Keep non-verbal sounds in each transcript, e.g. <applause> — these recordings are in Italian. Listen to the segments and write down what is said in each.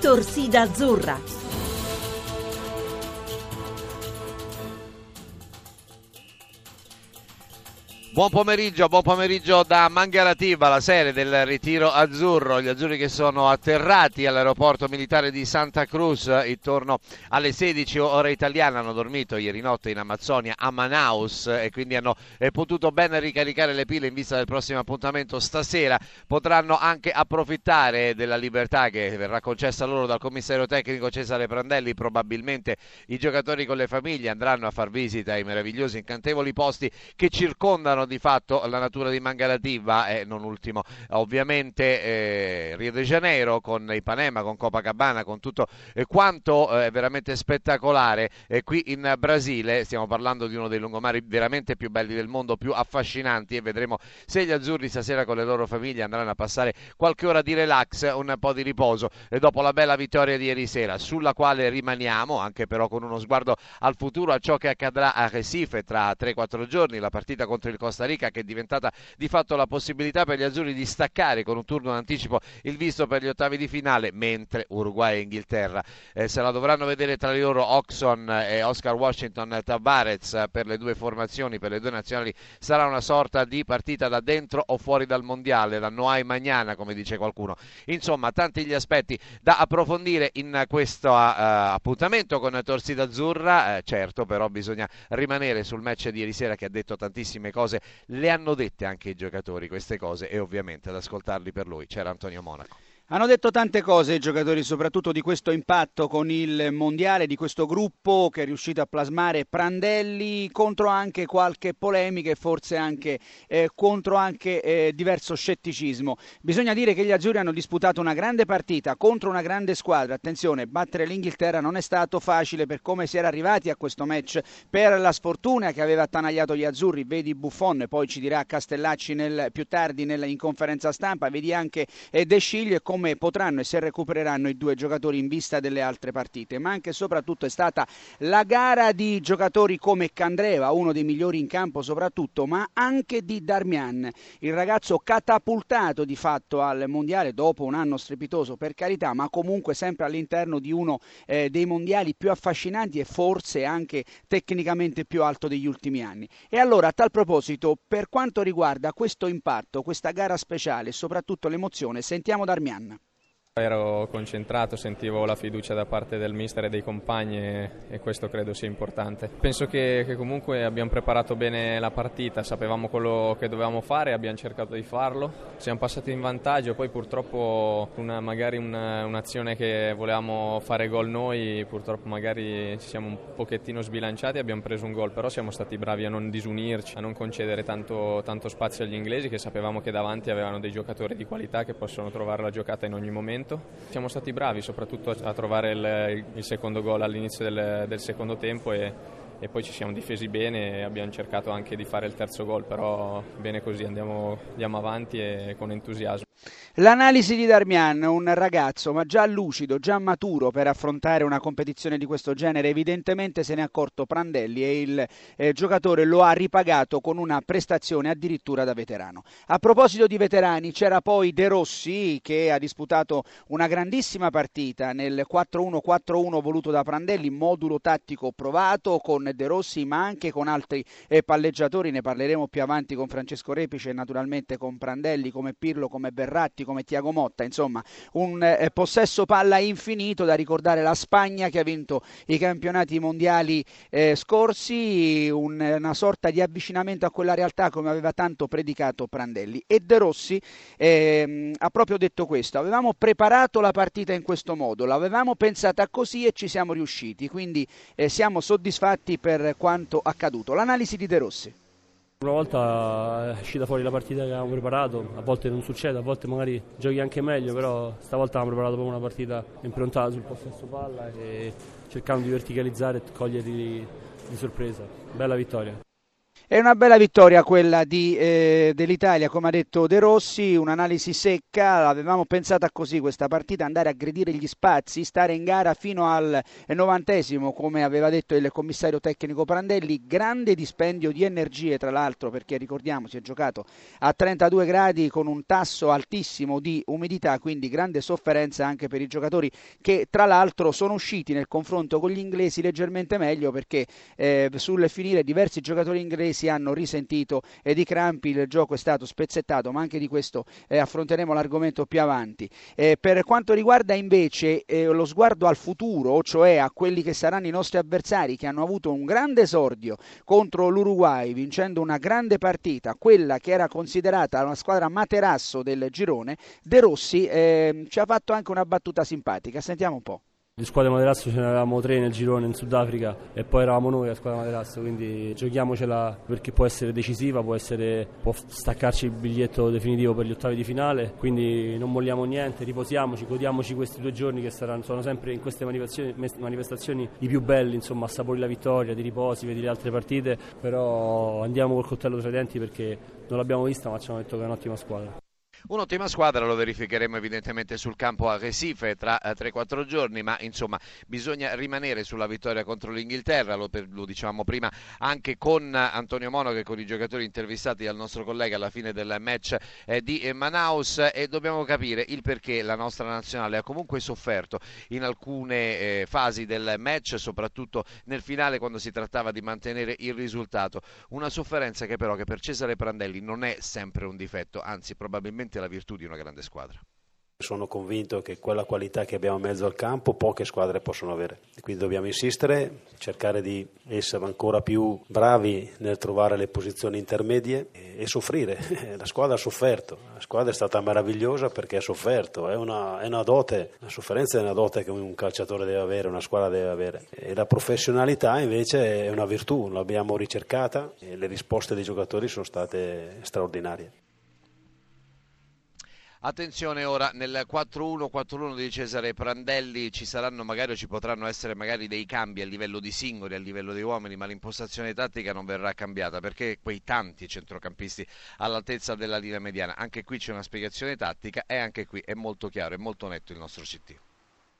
Torsida Azzurra. Buon pomeriggio, buon pomeriggio da Mangalativa, la serie del ritiro azzurro. Gli azzurri che sono atterrati all'aeroporto militare di Santa Cruz intorno alle 16 ore italiane. Hanno dormito ieri notte in Amazzonia a Manaus e quindi hanno eh, potuto ben ricaricare le pile in vista del prossimo appuntamento stasera. Potranno anche approfittare della libertà che verrà concessa loro dal commissario tecnico Cesare Prandelli. Probabilmente i giocatori con le famiglie andranno a far visita ai meravigliosi incantevoli posti che circondano di fatto la natura di Mangalativa e non ultimo. Ovviamente eh, Rio de Janeiro con Ipanema, con Copacabana, con tutto eh, quanto è veramente spettacolare. Eh, qui in Brasile, stiamo parlando di uno dei lungomari veramente più belli del mondo, più affascinanti e vedremo se gli azzurri stasera con le loro famiglie andranno a passare qualche ora di relax, un po' di riposo. Dopo la bella vittoria di ieri sera sulla quale rimaniamo anche però con uno sguardo al futuro, a ciò che accadrà a Recife tra 3-4 giorni, la partita contro il Costa Costa Rica che è diventata di fatto la possibilità per gli azzurri di staccare con un turno d'anticipo il visto per gli ottavi di finale, mentre Uruguay e Inghilterra eh, se la dovranno vedere tra loro Oxon e Oscar Washington Tavares per le due formazioni, per le due nazionali sarà una sorta di partita da dentro o fuori dal mondiale, da Noai Magnana come dice qualcuno. Insomma, tanti gli aspetti da approfondire in questo uh, appuntamento con Torsida Azzurra, eh, certo però bisogna rimanere sul match di ieri sera che ha detto tantissime cose le hanno dette anche i giocatori queste cose e ovviamente ad ascoltarli per lui c'era Antonio Monaco. Hanno detto tante cose i giocatori, soprattutto di questo impatto con il mondiale, di questo gruppo che è riuscito a plasmare Prandelli contro anche qualche polemica e forse anche eh, contro anche eh, diverso scetticismo. Bisogna dire che gli azzurri hanno disputato una grande partita contro una grande squadra. Attenzione, battere l'Inghilterra non è stato facile per come si era arrivati a questo match, per la sfortuna che aveva attanagliato gli azzurri. Vedi Buffon, poi ci dirà Castellacci nel, più tardi nel, in conferenza stampa, vedi anche eh, De Sciglio e come come potranno e se recupereranno i due giocatori in vista delle altre partite, ma anche e soprattutto è stata la gara di giocatori come Candreva, uno dei migliori in campo soprattutto, ma anche di Darmian, il ragazzo catapultato di fatto al mondiale dopo un anno strepitoso per carità, ma comunque sempre all'interno di uno eh, dei mondiali più affascinanti e forse anche tecnicamente più alto degli ultimi anni. E allora a tal proposito, per quanto riguarda questo impatto, questa gara speciale e soprattutto l'emozione, sentiamo Darmian. Ero concentrato, sentivo la fiducia da parte del mister e dei compagni e, questo credo sia importante. Penso che, che, comunque abbiamo preparato bene la partita, sapevamo quello che dovevamo fare abbiamo cercato di farlo. Siamo passati in vantaggio, poi purtroppo una, magari una, un'azione che volevamo fare gol noi, purtroppo magari ci siamo un pochettino sbilanciati e abbiamo preso un gol, però siamo stati bravi a non disunirci, a non concedere tanto, tanto spazio agli inglesi che sapevamo che davanti avevano dei giocatori di qualità che possono trovare la giocata in ogni momento momento. Siamo stati bravi soprattutto a trovare il, il secondo gol all'inizio del, del secondo tempo e, e, poi ci siamo difesi bene e abbiamo cercato anche di fare il terzo gol, però bene così, andiamo, andiamo avanti e con entusiasmo. L'analisi di Darmian, un ragazzo ma già lucido, già maturo per affrontare una competizione di questo genere, evidentemente se ne è accorto Prandelli e il eh, giocatore lo ha ripagato con una prestazione addirittura da veterano. A proposito di veterani, c'era poi De Rossi che ha disputato una grandissima partita nel 4-1-4-1 voluto da Prandelli, modulo tattico provato con De Rossi ma anche con altri eh, palleggiatori, ne parleremo più avanti con Francesco Repice e naturalmente con Prandelli come Pirlo, come Berratti, come Tiago Motta, insomma un eh, possesso palla infinito da ricordare la Spagna che ha vinto i campionati mondiali eh, scorsi, un, una sorta di avvicinamento a quella realtà come aveva tanto predicato Prandelli. E De Rossi eh, ha proprio detto questo, avevamo preparato la partita in questo modo, l'avevamo pensata così e ci siamo riusciti, quindi eh, siamo soddisfatti per quanto accaduto. L'analisi di De Rossi. Una volta è uscita fuori la partita che avevamo preparato, a volte non succede, a volte magari giochi anche meglio, però stavolta abbiamo preparato proprio una partita improntata sul possesso palla e cercando di verticalizzare e coglierli di sorpresa. Bella vittoria. È una bella vittoria quella di, eh, dell'Italia, come ha detto De Rossi, un'analisi secca, avevamo pensato a così questa partita, andare a aggredire gli spazi, stare in gara fino al novantesimo, come aveva detto il commissario tecnico Prandelli, grande dispendio di energie tra l'altro, perché ricordiamo si è giocato a 32 gradi con un tasso altissimo di umidità, quindi grande sofferenza anche per i giocatori che tra l'altro sono usciti nel confronto con gli inglesi leggermente meglio perché eh, sul finire diversi giocatori inglesi si hanno risentito e di crampi, il gioco è stato spezzettato, ma anche di questo eh, affronteremo l'argomento più avanti. Eh, per quanto riguarda invece eh, lo sguardo al futuro, cioè a quelli che saranno i nostri avversari che hanno avuto un grande esordio contro l'Uruguay, vincendo una grande partita, quella che era considerata una squadra materasso del girone, De Rossi ehm, ci ha fatto anche una battuta simpatica. Sentiamo un po'. Di squadre Materasso ce ne avevamo tre nel girone in Sudafrica e poi eravamo noi la squadra Materasso, quindi giochiamocela perché può essere decisiva, può, essere, può staccarci il biglietto definitivo per gli ottavi di finale, quindi non molliamo niente, riposiamoci, godiamoci questi due giorni che saranno, sono sempre in queste manifestazioni, manifestazioni i più belli, insomma, assapori la vittoria, ti riposi, vedi le altre partite, però andiamo col coltello tra i denti perché non l'abbiamo vista ma ci hanno detto che è un'ottima squadra. Un'ottima squadra, lo verificheremo evidentemente sul campo a Recife tra 3-4 eh, giorni, ma insomma bisogna rimanere sulla vittoria contro l'Inghilterra, lo, per, lo, dicevamo prima anche con Antonio Mono che con i giocatori intervistati dal nostro collega alla fine del match eh, di Manaus e dobbiamo capire il perché la nostra nazionale ha comunque sofferto in alcune eh, fasi del match, soprattutto nel finale quando si trattava di mantenere il risultato. Una sofferenza che però che per Cesare Prandelli non è sempre un difetto, anzi probabilmente veramente la virtù di una grande squadra. Sono convinto che quella qualità che abbiamo in mezzo al campo poche squadre possono avere. Quindi dobbiamo insistere, cercare di essere ancora più bravi nel trovare le posizioni intermedie e soffrire. <laughs> La squadra ha sofferto, la squadra è stata meravigliosa perché ha sofferto, è una, è una dote, la sofferenza è una dote che un calciatore deve avere, una squadra deve avere. E la professionalità invece è una virtù, l'abbiamo ricercata e le risposte dei giocatori sono state straordinarie. Attenzione ora nel 4-1-4-1 di Cesare Prandelli ci saranno magari o ci potranno essere magari dei cambi a livello di singoli, a livello di uomini, ma l'impostazione tattica non verrà cambiata perché quei tanti centrocampisti all'altezza della linea mediana, anche qui c'è una spiegazione tattica e anche qui è molto chiaro, è molto netto il nostro CT.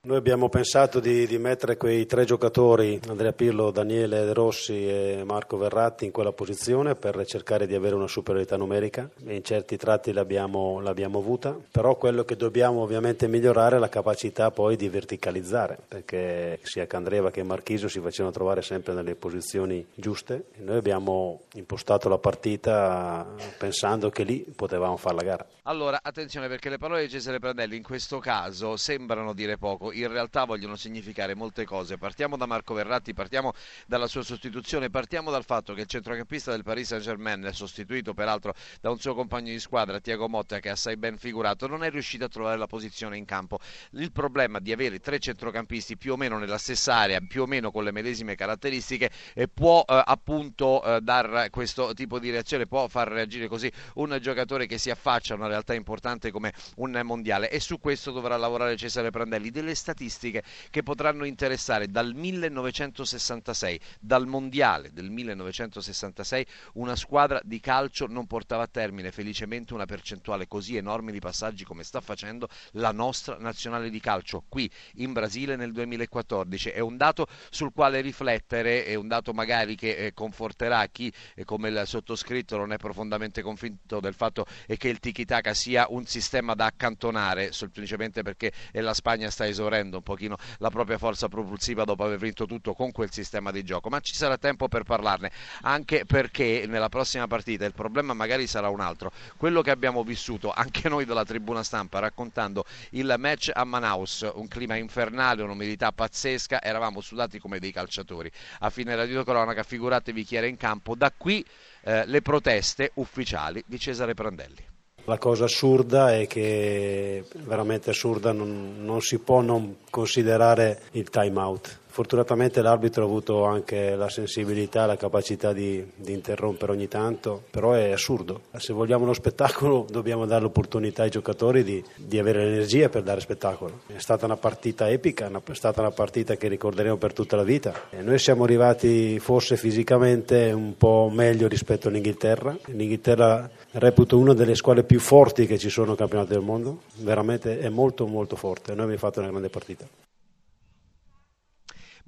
Noi abbiamo pensato di, di, mettere quei tre giocatori, Andrea Pirlo, Daniele Rossi e Marco Verratti, in quella posizione per cercare di avere una superiorità numerica. In certi tratti l'abbiamo, l'abbiamo, avuta, però quello che dobbiamo ovviamente migliorare è la capacità poi di verticalizzare, perché sia Candreva che Marchisio si facevano trovare sempre nelle posizioni giuste. Noi abbiamo impostato la partita pensando che lì potevamo fare la gara. Allora, attenzione perché le parole di Cesare Prandelli in questo caso sembrano dire poco in realtà vogliono significare molte cose. Partiamo da Marco Verratti, partiamo dalla sua sostituzione, partiamo dal fatto che il centrocampista del Paris Saint-Germain, sostituito peraltro da un suo compagno di squadra, Tiago Motta, che è assai ben figurato, non è riuscito a trovare la posizione in campo. Il problema di avere tre centrocampisti più o meno nella stessa area, più o meno con le medesime caratteristiche, può eh, appunto eh, dar questo tipo di reazione, può far reagire così un giocatore che si affaccia a una realtà importante come un mondiale e su questo dovrà lavorare Cesare Prandelli. Delle statistiche che potranno interessare dal 1966, dal mondiale del 1966, una squadra di calcio non portava a termine felicemente una percentuale così enorme di passaggi come sta facendo la nostra nazionale di calcio qui in Brasile nel 2014. È un dato sul quale riflettere, è un dato magari che eh, conforterà chi eh, come il sottoscritto non è profondamente convinto del fatto che il tiki-taka sia un sistema da accantonare semplicemente perché la Spagna sta esaurendo un pochino la propria forza propulsiva dopo aver vinto tutto con quel sistema di gioco, ma ci sarà tempo per parlarne, anche perché nella prossima partita il problema magari sarà un altro, quello che abbiamo vissuto anche noi dalla tribuna stampa raccontando il match a Manaus, un clima infernale, un'umidità pazzesca, eravamo sudati come dei calciatori. A fine radio cronaca, figuratevi chi era in campo, da qui eh, le proteste ufficiali di Cesare Prandelli. La cosa assurda è che veramente assurda non, non si può non considerare il time out Fortunatamente l'arbitro ha avuto anche la sensibilità, la capacità di, di, interrompere ogni tanto, però è assurdo. Se vogliamo uno spettacolo dobbiamo dare l'opportunità ai giocatori di, di avere l'energia per dare spettacolo. È stata una partita epica, è stata una partita che ricorderemo per tutta la vita. E noi siamo arrivati forse fisicamente un po' meglio rispetto all'Inghilterra. L'Inghilterra reputo una delle squadre più forti che ci sono al campionato del mondo, veramente è molto molto forte. Noi abbiamo fatto una grande partita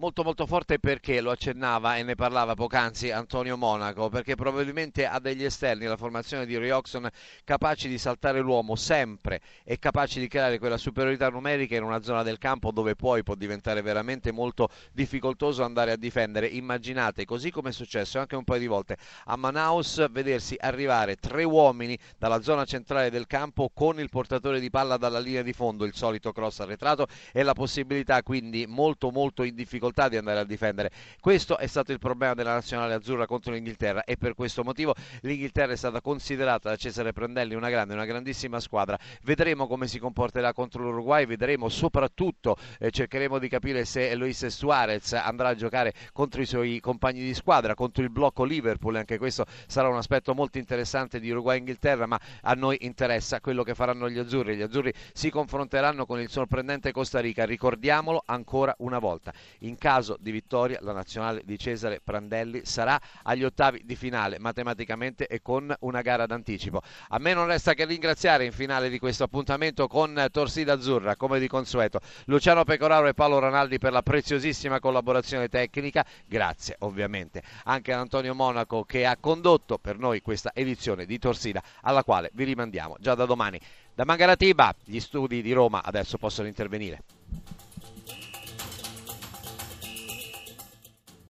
molto molto forte perché lo accennava e ne parlava poc'anzi Antonio Monaco, perché probabilmente ha degli esterni la formazione di Rioxon capaci di saltare l'uomo sempre e capaci di creare quella superiorità numerica in una zona del campo dove poi può diventare veramente molto difficoltoso andare a difendere. Immaginate, così come è successo anche un paio di volte a Manaus, vedersi arrivare tre uomini dalla zona centrale del campo con il portatore di palla dalla linea di fondo, il solito cross arretrato e la possibilità quindi molto molto in difficoltà difficoltà di andare a difendere. Questo è stato il problema della nazionale azzurra contro l'Inghilterra e per questo motivo l'Inghilterra è stata considerata da Cesare Prandelli una grande, una grandissima squadra. Vedremo come si comporterà contro l'Uruguay, vedremo soprattutto, eh, cercheremo di capire se Luis Suarez andrà a giocare contro i suoi compagni di squadra, contro il blocco Liverpool, anche questo sarà un aspetto molto interessante di Uruguay-Inghilterra, ma a noi interessa quello che faranno gli azzurri. Gli azzurri si confronteranno con il sorprendente Costa Rica, ricordiamolo ancora una volta. In caso di vittoria la nazionale di Cesare Prandelli sarà agli ottavi di finale matematicamente e con una gara d'anticipo. A me non resta che ringraziare in finale di questo appuntamento con Torsida Azzurra come di consueto Luciano Pecoraro e Paolo Ranaldi per la preziosissima collaborazione tecnica, grazie ovviamente anche ad Antonio Monaco che ha condotto per noi questa edizione di Torsida alla quale vi rimandiamo già da domani. Da Mangaratiba, gli studi di Roma adesso possono intervenire.